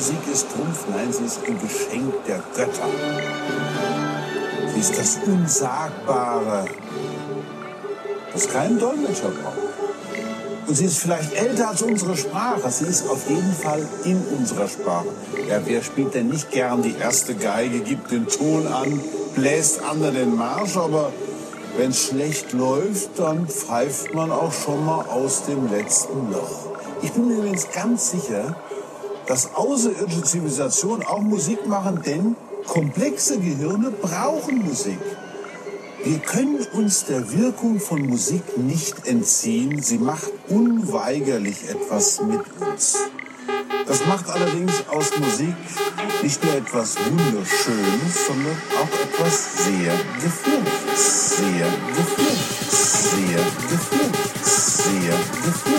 Musik ist Trumpf. Nein, sie ist ein Geschenk der Götter. Sie ist das Unsagbare, das keinen Dolmetscher braucht. Und sie ist vielleicht älter als unsere Sprache. Sie ist auf jeden Fall in unserer Sprache. Ja, wer spielt denn nicht gern die erste Geige, gibt den Ton an, bläst andere den Marsch, aber wenn es schlecht läuft, dann pfeift man auch schon mal aus dem letzten Loch. Ich bin mir übrigens ganz sicher, dass außerirdische Zivilisationen auch Musik machen, denn komplexe Gehirne brauchen Musik. Wir können uns der Wirkung von Musik nicht entziehen. Sie macht unweigerlich etwas mit uns. Das macht allerdings aus Musik nicht nur etwas Wunderschönes, sondern auch etwas sehr Gefährliches. Sehr Gefährliches. Sehr Gefährliches. Sehr Gefährliches.